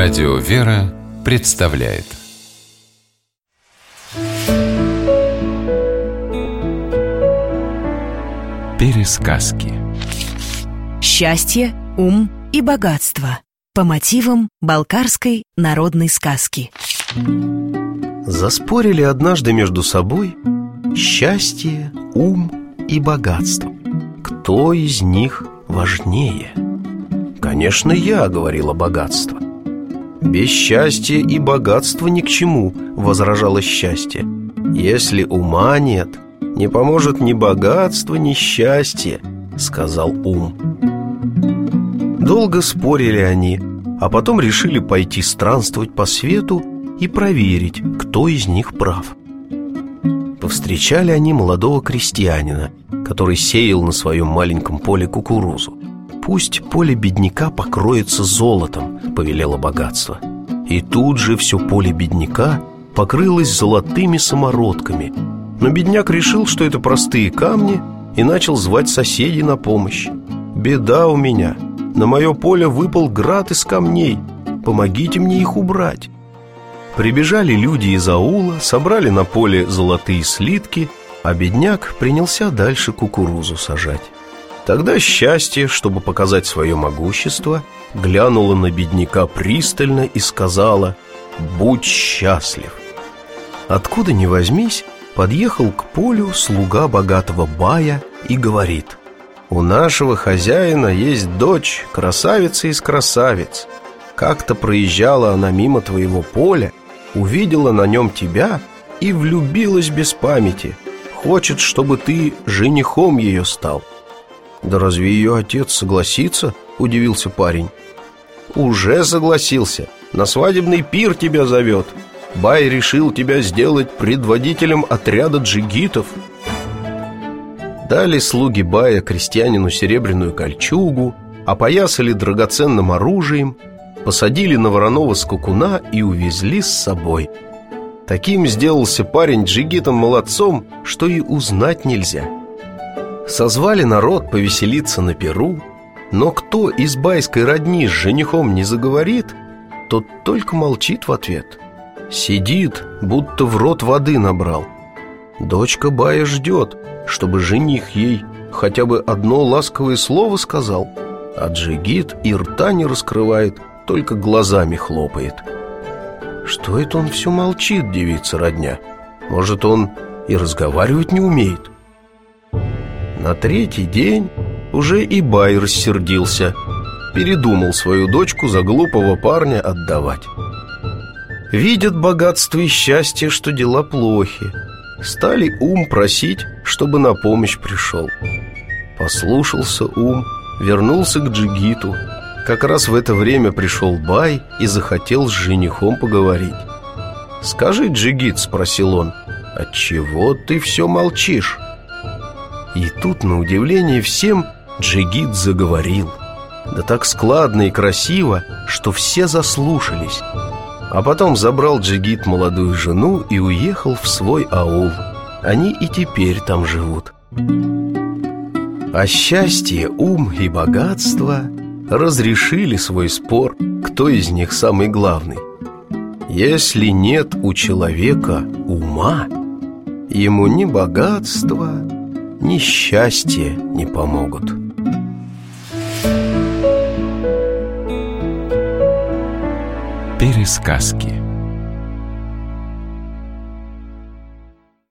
Радио «Вера» представляет. Пересказки. Счастье, ум и богатство. По мотивам балкарской народной сказки. Заспорили однажды между собой Счастье, ум и богатство. Кто из них важнее? Конечно, я говорила богатство без счастья и богатства ни к чему, возражало счастье. Если ума нет, не поможет ни богатство, ни счастье, сказал ум. Долго спорили они, а потом решили пойти странствовать по свету и проверить, кто из них прав. Повстречали они молодого крестьянина, который сеял на своем маленьком поле кукурузу. Пусть поле бедняка покроется золотом, повелело богатство. И тут же все поле бедняка покрылось золотыми самородками. Но бедняк решил, что это простые камни, и начал звать соседей на помощь. «Беда у меня! На мое поле выпал град из камней. Помогите мне их убрать!» Прибежали люди из аула, собрали на поле золотые слитки, а бедняк принялся дальше кукурузу сажать. Тогда счастье, чтобы показать свое могущество, глянула на бедняка пристально и сказала «Будь счастлив». Откуда ни возьмись, подъехал к полю слуга богатого бая и говорит «У нашего хозяина есть дочь, красавица из красавиц. Как-то проезжала она мимо твоего поля, увидела на нем тебя и влюбилась без памяти. Хочет, чтобы ты женихом ее стал». «Да разве ее отец согласится?» – удивился парень. «Уже согласился. На свадебный пир тебя зовет. Бай решил тебя сделать предводителем отряда джигитов». Дали слуги Бая крестьянину серебряную кольчугу, опоясали драгоценным оружием, посадили на вороного скукуна и увезли с собой. Таким сделался парень джигитом-молодцом, что и узнать нельзя – Созвали народ повеселиться на Перу, но кто из байской родни с женихом не заговорит, тот только молчит в ответ. Сидит, будто в рот воды набрал. Дочка Бая ждет, чтобы жених ей хотя бы одно ласковое слово сказал, а Джигит и рта не раскрывает, только глазами хлопает. Что это он все молчит, девица родня? Может, он и разговаривать не умеет?» На третий день уже и Бай рассердился Передумал свою дочку за глупого парня отдавать. Видят богатство и счастье, что дела плохи. Стали ум просить, чтобы на помощь пришел. Послушался ум, вернулся к Джигиту. Как раз в это время пришел Бай и захотел с женихом поговорить. «Скажи, Джигит», — спросил он, — «отчего ты все молчишь?» И тут, на удивление всем, Джигит заговорил. Да так складно и красиво, что все заслушались. А потом забрал Джигит молодую жену и уехал в свой аул. Они и теперь там живут. А счастье, ум и богатство разрешили свой спор, кто из них самый главный. Если нет у человека ума, ему ни богатство, ни счастье не помогут. Пересказки